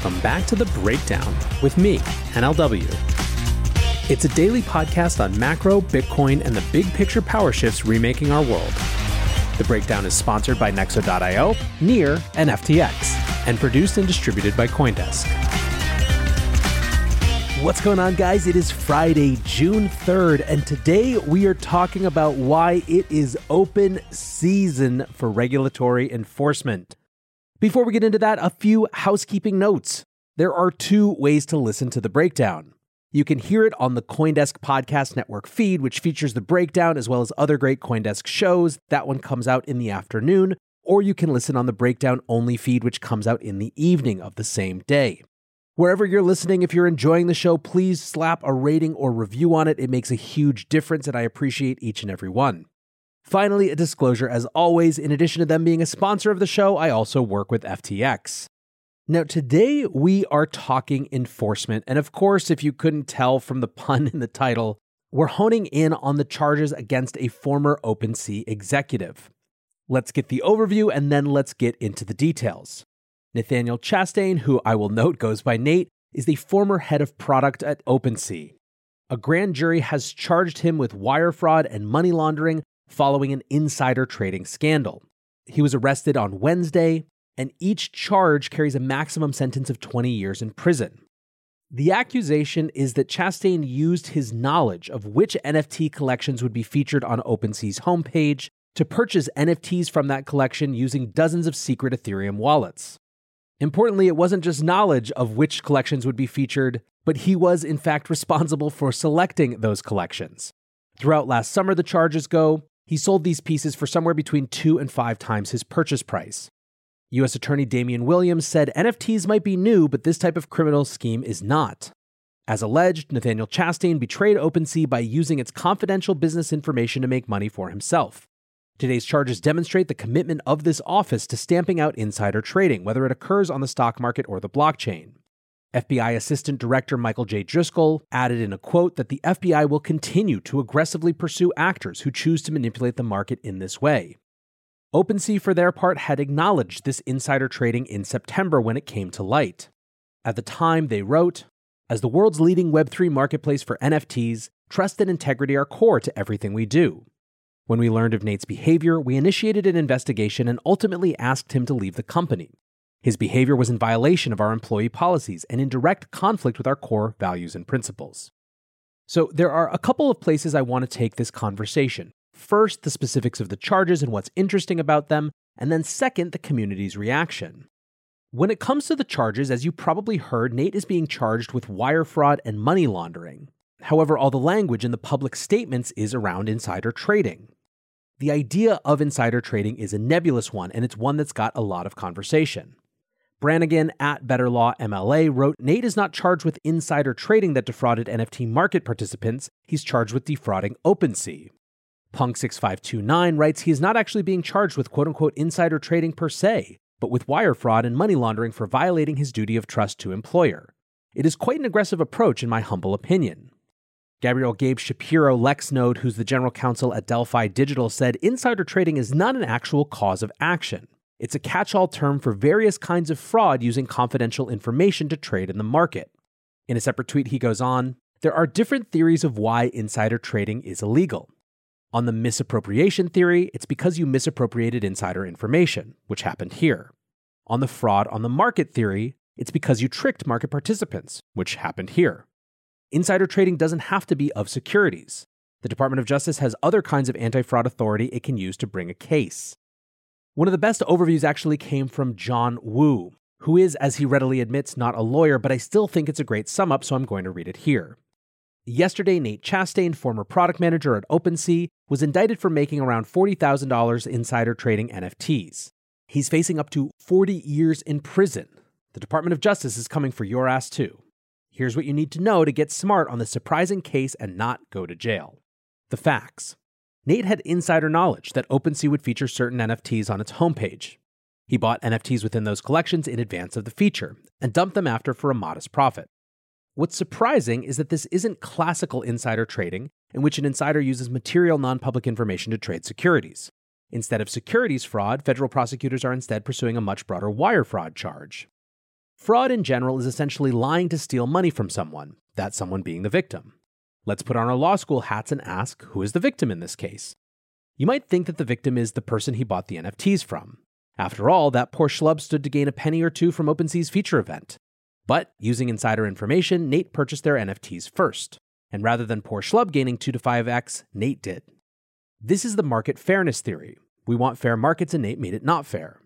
Welcome back to The Breakdown with me, NLW. It's a daily podcast on macro, Bitcoin, and the big picture power shifts remaking our world. The breakdown is sponsored by Nexo.io, Near, and FTX, and produced and distributed by Coindesk. What's going on, guys? It is Friday, June 3rd, and today we are talking about why it is open season for regulatory enforcement. Before we get into that, a few housekeeping notes. There are two ways to listen to the breakdown. You can hear it on the Coindesk Podcast Network feed, which features the breakdown as well as other great Coindesk shows. That one comes out in the afternoon, or you can listen on the breakdown only feed, which comes out in the evening of the same day. Wherever you're listening, if you're enjoying the show, please slap a rating or review on it. It makes a huge difference, and I appreciate each and every one. Finally, a disclosure as always in addition to them being a sponsor of the show, I also work with FTX. Now, today we are talking enforcement. And of course, if you couldn't tell from the pun in the title, we're honing in on the charges against a former OpenSea executive. Let's get the overview and then let's get into the details. Nathaniel Chastain, who I will note goes by Nate, is the former head of product at OpenSea. A grand jury has charged him with wire fraud and money laundering following an insider trading scandal. He was arrested on Wednesday, and each charge carries a maximum sentence of 20 years in prison. The accusation is that Chastain used his knowledge of which NFT collections would be featured on OpenSea's homepage to purchase NFTs from that collection using dozens of secret Ethereum wallets. Importantly, it wasn't just knowledge of which collections would be featured, but he was in fact responsible for selecting those collections. Throughout last summer, the charges go, he sold these pieces for somewhere between two and five times his purchase price. U.S. Attorney Damian Williams said NFTs might be new, but this type of criminal scheme is not. As alleged, Nathaniel Chastain betrayed OpenSea by using its confidential business information to make money for himself. Today's charges demonstrate the commitment of this office to stamping out insider trading, whether it occurs on the stock market or the blockchain. FBI Assistant Director Michael J. Driscoll added in a quote that the FBI will continue to aggressively pursue actors who choose to manipulate the market in this way. OpenSea, for their part, had acknowledged this insider trading in September when it came to light. At the time, they wrote As the world's leading Web3 marketplace for NFTs, trust and integrity are core to everything we do. When we learned of Nate's behavior, we initiated an investigation and ultimately asked him to leave the company. His behavior was in violation of our employee policies and in direct conflict with our core values and principles. So, there are a couple of places I want to take this conversation. First, the specifics of the charges and what's interesting about them, and then second, the community's reaction. When it comes to the charges, as you probably heard, Nate is being charged with wire fraud and money laundering. However, all the language in the public statements is around insider trading. The idea of insider trading is a nebulous one, and it's one that's got a lot of conversation. Brannigan at Better Law MLA wrote Nate is not charged with insider trading that defrauded NFT market participants, he's charged with defrauding OpenSea. Punk6529 writes he is not actually being charged with quote unquote insider trading per se, but with wire fraud and money laundering for violating his duty of trust to employer. It is quite an aggressive approach, in my humble opinion. Gabriel Gabe Shapiro Lexnode, who's the general counsel at Delphi Digital, said insider trading is not an actual cause of action. It's a catch all term for various kinds of fraud using confidential information to trade in the market. In a separate tweet, he goes on There are different theories of why insider trading is illegal. On the misappropriation theory, it's because you misappropriated insider information, which happened here. On the fraud on the market theory, it's because you tricked market participants, which happened here. Insider trading doesn't have to be of securities. The Department of Justice has other kinds of anti fraud authority it can use to bring a case. One of the best overviews actually came from John Wu, who is, as he readily admits, not a lawyer, but I still think it's a great sum up, so I'm going to read it here. Yesterday, Nate Chastain, former product manager at OpenSea, was indicted for making around $40,000 insider trading NFTs. He's facing up to 40 years in prison. The Department of Justice is coming for your ass too. Here's what you need to know to get smart on this surprising case and not go to jail. The facts. Nate had insider knowledge that OpenSea would feature certain NFTs on its homepage. He bought NFTs within those collections in advance of the feature and dumped them after for a modest profit. What's surprising is that this isn't classical insider trading, in which an insider uses material non public information to trade securities. Instead of securities fraud, federal prosecutors are instead pursuing a much broader wire fraud charge. Fraud in general is essentially lying to steal money from someone, that someone being the victim. Let's put on our law school hats and ask who is the victim in this case? You might think that the victim is the person he bought the NFTs from. After all, that poor schlub stood to gain a penny or two from OpenSea's feature event. But using insider information, Nate purchased their NFTs first. And rather than poor schlub gaining 2 to 5x, Nate did. This is the market fairness theory. We want fair markets, and Nate made it not fair.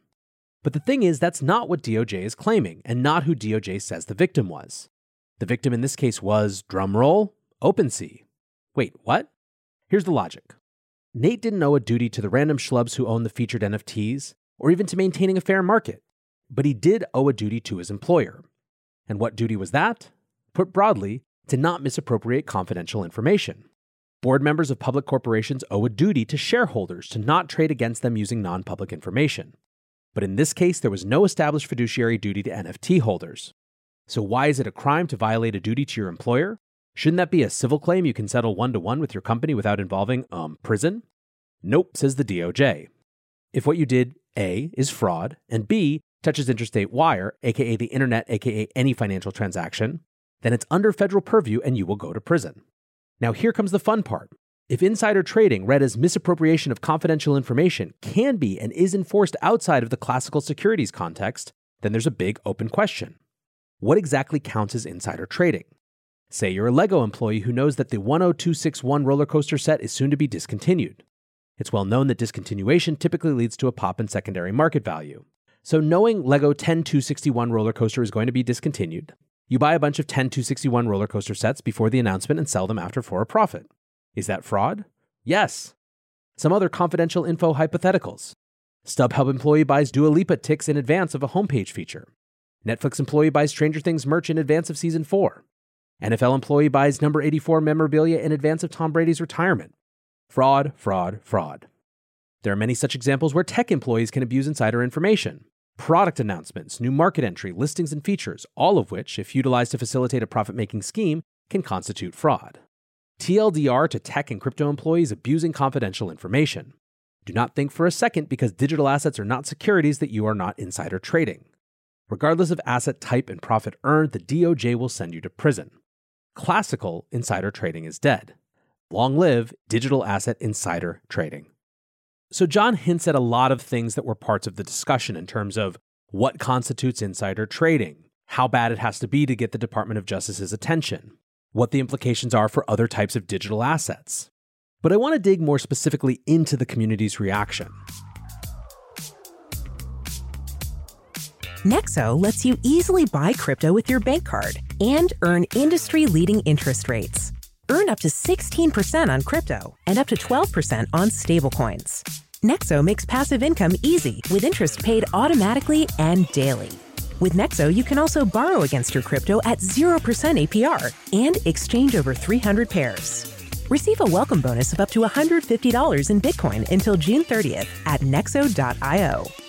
But the thing is, that's not what DOJ is claiming, and not who DOJ says the victim was. The victim in this case was, drumroll, OpenSea. Wait, what? Here's the logic Nate didn't owe a duty to the random schlubs who own the featured NFTs, or even to maintaining a fair market. But he did owe a duty to his employer. And what duty was that? Put broadly, to not misappropriate confidential information. Board members of public corporations owe a duty to shareholders to not trade against them using non public information. But in this case, there was no established fiduciary duty to NFT holders. So, why is it a crime to violate a duty to your employer? Shouldn't that be a civil claim you can settle one to one with your company without involving, um, prison? Nope, says the DOJ. If what you did a is fraud, and B touches interstate wire, aka the internet, aka any financial transaction, then it's under federal purview and you will go to prison. Now, here comes the fun part. If insider trading, read as misappropriation of confidential information, can be and is enforced outside of the classical securities context, then there's a big open question. What exactly counts as insider trading? Say you're a LEGO employee who knows that the 10261 roller coaster set is soon to be discontinued. It's well known that discontinuation typically leads to a pop in secondary market value. So, knowing LEGO 10261 roller coaster is going to be discontinued, you buy a bunch of 10261 roller coaster sets before the announcement and sell them after for a profit. Is that fraud? Yes. Some other confidential info hypotheticals. StubHub employee buys Dua Lipa ticks in advance of a homepage feature. Netflix employee buys Stranger Things merch in advance of season 4. NFL employee buys number 84 memorabilia in advance of Tom Brady's retirement. Fraud, fraud, fraud. There are many such examples where tech employees can abuse insider information. Product announcements, new market entry, listings, and features, all of which, if utilized to facilitate a profit making scheme, can constitute fraud. TLDR to tech and crypto employees abusing confidential information. Do not think for a second because digital assets are not securities that you are not insider trading. Regardless of asset type and profit earned, the DOJ will send you to prison. Classical insider trading is dead. Long live digital asset insider trading. So, John hints at a lot of things that were parts of the discussion in terms of what constitutes insider trading, how bad it has to be to get the Department of Justice's attention, what the implications are for other types of digital assets. But I want to dig more specifically into the community's reaction. Nexo lets you easily buy crypto with your bank card and earn industry leading interest rates. Earn up to 16% on crypto and up to 12% on stablecoins. Nexo makes passive income easy with interest paid automatically and daily. With Nexo, you can also borrow against your crypto at 0% APR and exchange over 300 pairs. Receive a welcome bonus of up to $150 in Bitcoin until June 30th at nexo.io.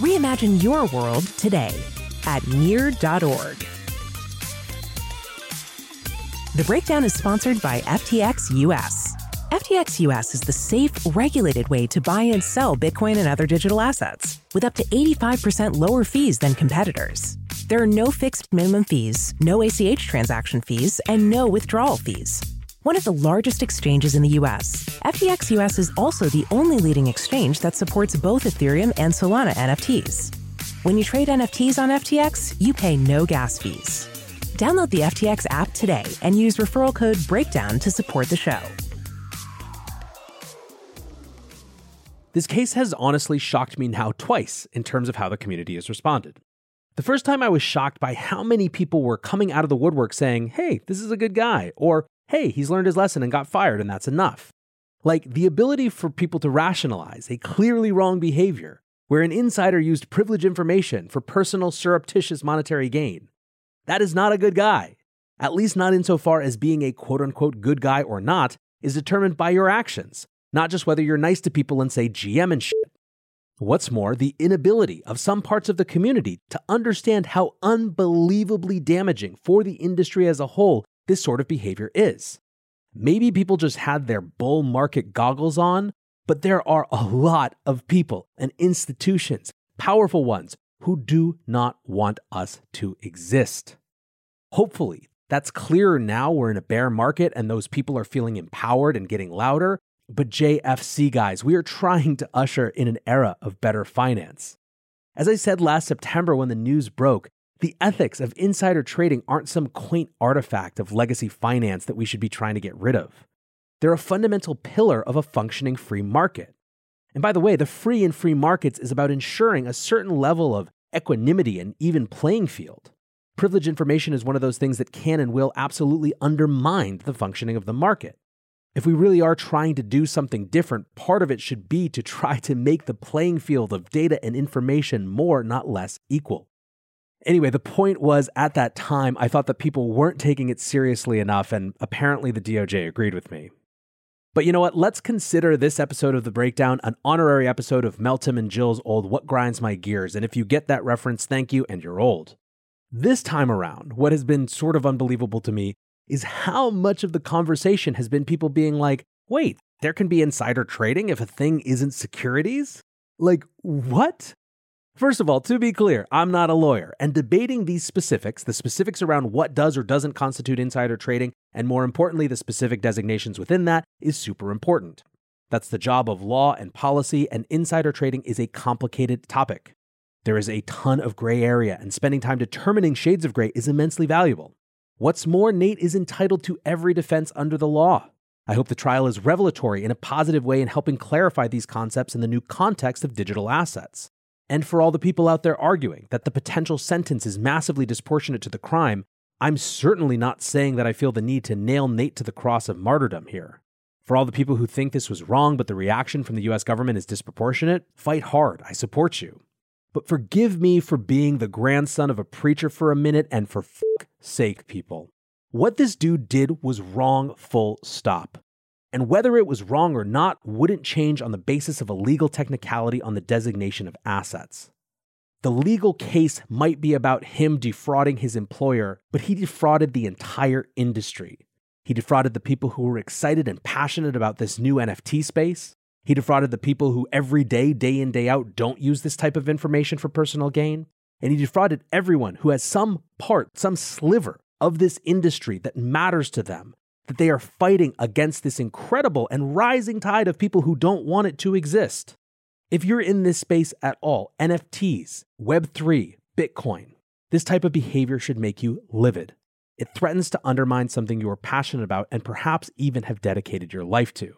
Reimagine your world today at near.org. The breakdown is sponsored by FTX US. FTX US is the safe, regulated way to buy and sell Bitcoin and other digital assets with up to 85% lower fees than competitors. There are no fixed minimum fees, no ACH transaction fees, and no withdrawal fees. One of the largest exchanges in the US, FTX US is also the only leading exchange that supports both Ethereum and Solana NFTs. When you trade NFTs on FTX, you pay no gas fees. Download the FTX app today and use referral code BREAKDOWN to support the show. This case has honestly shocked me now twice in terms of how the community has responded. The first time I was shocked by how many people were coming out of the woodwork saying, hey, this is a good guy, or hey, he's learned his lesson and got fired, and that's enough. Like the ability for people to rationalize a clearly wrong behavior where an insider used privileged information for personal surreptitious monetary gain. That is not a good guy. At least not insofar as being a quote unquote good guy or not is determined by your actions, not just whether you're nice to people and say GM and shit. What's more, the inability of some parts of the community to understand how unbelievably damaging for the industry as a whole this sort of behavior is. Maybe people just had their bull market goggles on, but there are a lot of people and institutions, powerful ones, who do not want us to exist. Hopefully, that's clearer now we're in a bear market and those people are feeling empowered and getting louder. But JFC guys, we are trying to usher in an era of better finance. As I said last September when the news broke, the ethics of insider trading aren't some quaint artifact of legacy finance that we should be trying to get rid of. They're a fundamental pillar of a functioning free market. And by the way, the free and free markets is about ensuring a certain level of equanimity and even playing field. Privileged information is one of those things that can and will absolutely undermine the functioning of the market. If we really are trying to do something different, part of it should be to try to make the playing field of data and information more, not less, equal. Anyway, the point was at that time, I thought that people weren't taking it seriously enough, and apparently the DOJ agreed with me. But you know what? Let's consider this episode of The Breakdown an honorary episode of Meltem and Jill's old What Grinds My Gears. And if you get that reference, thank you, and you're old. This time around, what has been sort of unbelievable to me is how much of the conversation has been people being like, wait, there can be insider trading if a thing isn't securities? Like, what? First of all, to be clear, I'm not a lawyer, and debating these specifics, the specifics around what does or doesn't constitute insider trading, and more importantly, the specific designations within that, is super important. That's the job of law and policy, and insider trading is a complicated topic. There is a ton of gray area, and spending time determining shades of gray is immensely valuable. What's more, Nate is entitled to every defense under the law. I hope the trial is revelatory in a positive way in helping clarify these concepts in the new context of digital assets. And for all the people out there arguing that the potential sentence is massively disproportionate to the crime, I'm certainly not saying that I feel the need to nail Nate to the cross of martyrdom here. For all the people who think this was wrong, but the reaction from the US government is disproportionate, fight hard. I support you. But forgive me for being the grandson of a preacher for a minute and for fuck sake, people. What this dude did was wrong, full stop. And whether it was wrong or not wouldn't change on the basis of a legal technicality on the designation of assets. The legal case might be about him defrauding his employer, but he defrauded the entire industry. He defrauded the people who were excited and passionate about this new NFT space. He defrauded the people who every day, day in, day out, don't use this type of information for personal gain. And he defrauded everyone who has some part, some sliver of this industry that matters to them that they are fighting against this incredible and rising tide of people who don't want it to exist. If you're in this space at all, NFTs, Web3, Bitcoin, this type of behavior should make you livid. It threatens to undermine something you are passionate about and perhaps even have dedicated your life to.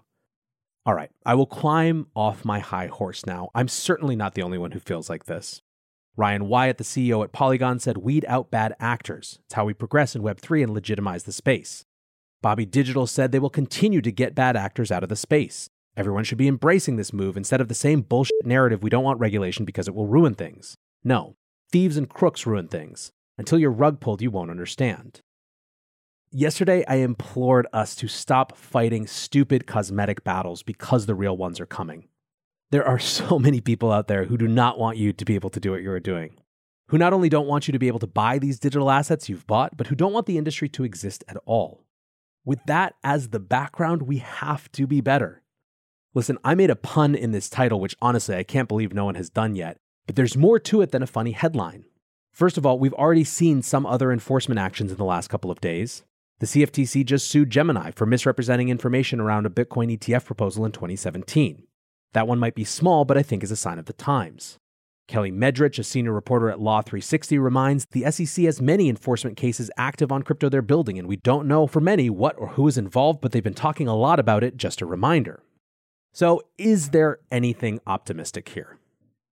All right, I will climb off my high horse now. I'm certainly not the only one who feels like this. Ryan Wyatt, the CEO at Polygon, said, Weed out bad actors. It's how we progress in Web3 and legitimize the space. Bobby Digital said they will continue to get bad actors out of the space. Everyone should be embracing this move instead of the same bullshit narrative we don't want regulation because it will ruin things. No, thieves and crooks ruin things. Until you're rug pulled, you won't understand. Yesterday, I implored us to stop fighting stupid cosmetic battles because the real ones are coming. There are so many people out there who do not want you to be able to do what you're doing, who not only don't want you to be able to buy these digital assets you've bought, but who don't want the industry to exist at all. With that as the background, we have to be better. Listen, I made a pun in this title, which honestly I can't believe no one has done yet, but there's more to it than a funny headline. First of all, we've already seen some other enforcement actions in the last couple of days. The CFTC just sued Gemini for misrepresenting information around a Bitcoin ETF proposal in 2017. That one might be small, but I think is a sign of the times. Kelly Medrich, a senior reporter at Law 360, reminds the SEC has many enforcement cases active on crypto they're building, and we don't know for many what or who is involved, but they've been talking a lot about it, just a reminder. So, is there anything optimistic here?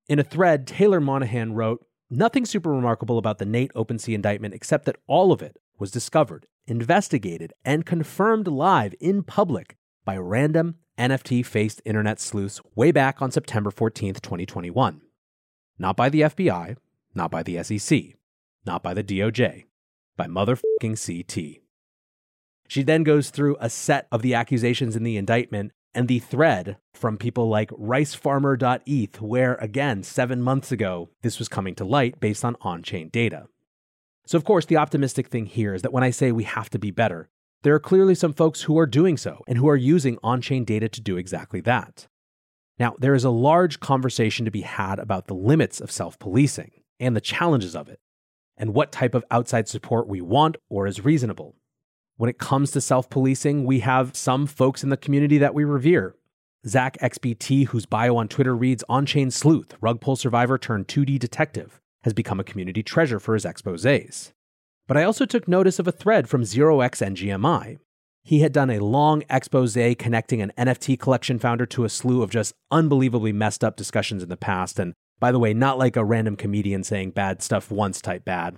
In a thread, Taylor Monahan wrote, Nothing super remarkable about the Nate OpenSea indictment except that all of it was discovered, investigated, and confirmed live in public by random NFT faced internet sleuths way back on September 14th, 2021. Not by the FBI, not by the SEC, not by the DOJ, by motherfucking CT. She then goes through a set of the accusations in the indictment and the thread from people like ricefarmer.eth, where again, seven months ago, this was coming to light based on on chain data. So, of course, the optimistic thing here is that when I say we have to be better, there are clearly some folks who are doing so and who are using on chain data to do exactly that. Now, there is a large conversation to be had about the limits of self policing and the challenges of it, and what type of outside support we want or is reasonable. When it comes to self policing, we have some folks in the community that we revere. Zach XBT, whose bio on Twitter reads On Chain Sleuth, rug pull survivor turned 2D detective has become a community treasure for his exposés. But I also took notice of a thread from 0xNGMI. He had done a long expose connecting an NFT collection founder to a slew of just unbelievably messed up discussions in the past, and by the way, not like a random comedian saying bad stuff once type bad.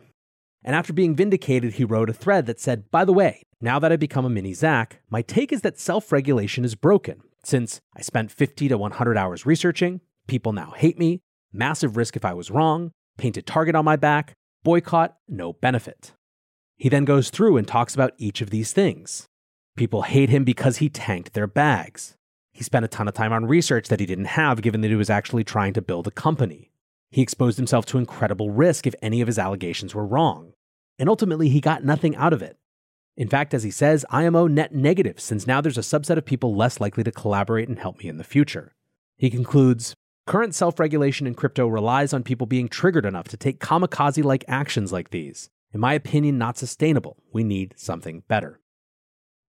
And after being vindicated, he wrote a thread that said, By the way, now that I've become a mini Zach, my take is that self regulation is broken. Since I spent 50 to 100 hours researching, people now hate me, massive risk if I was wrong, painted target on my back, boycott, no benefit. He then goes through and talks about each of these things. People hate him because he tanked their bags. He spent a ton of time on research that he didn't have, given that he was actually trying to build a company. He exposed himself to incredible risk if any of his allegations were wrong. And ultimately, he got nothing out of it. In fact, as he says, IMO net negative, since now there's a subset of people less likely to collaborate and help me in the future. He concludes Current self regulation in crypto relies on people being triggered enough to take kamikaze like actions like these. In my opinion, not sustainable. We need something better.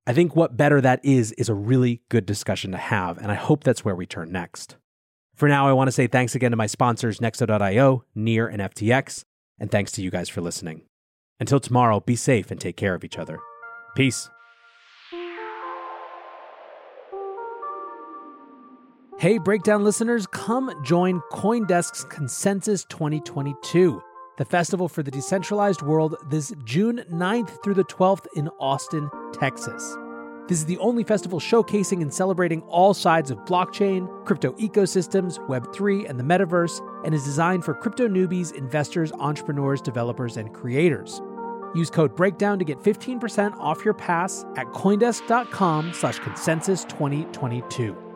I think what better that is is a really good discussion to have, and I hope that's where we turn next. For now, I want to say thanks again to my sponsors, Nexo.io, Near, and FTX, and thanks to you guys for listening. Until tomorrow, be safe and take care of each other. Peace. Hey, Breakdown listeners, come join Coindesk's Consensus 2022, the festival for the decentralized world, this June 9th through the 12th in Austin, Texas. This is the only festival showcasing and celebrating all sides of blockchain, crypto ecosystems, Web3, and the metaverse, and is designed for crypto newbies, investors, entrepreneurs, developers, and creators. Use code BREAKDOWN to get 15% off your pass at Coindesk.com slash consensus 2022.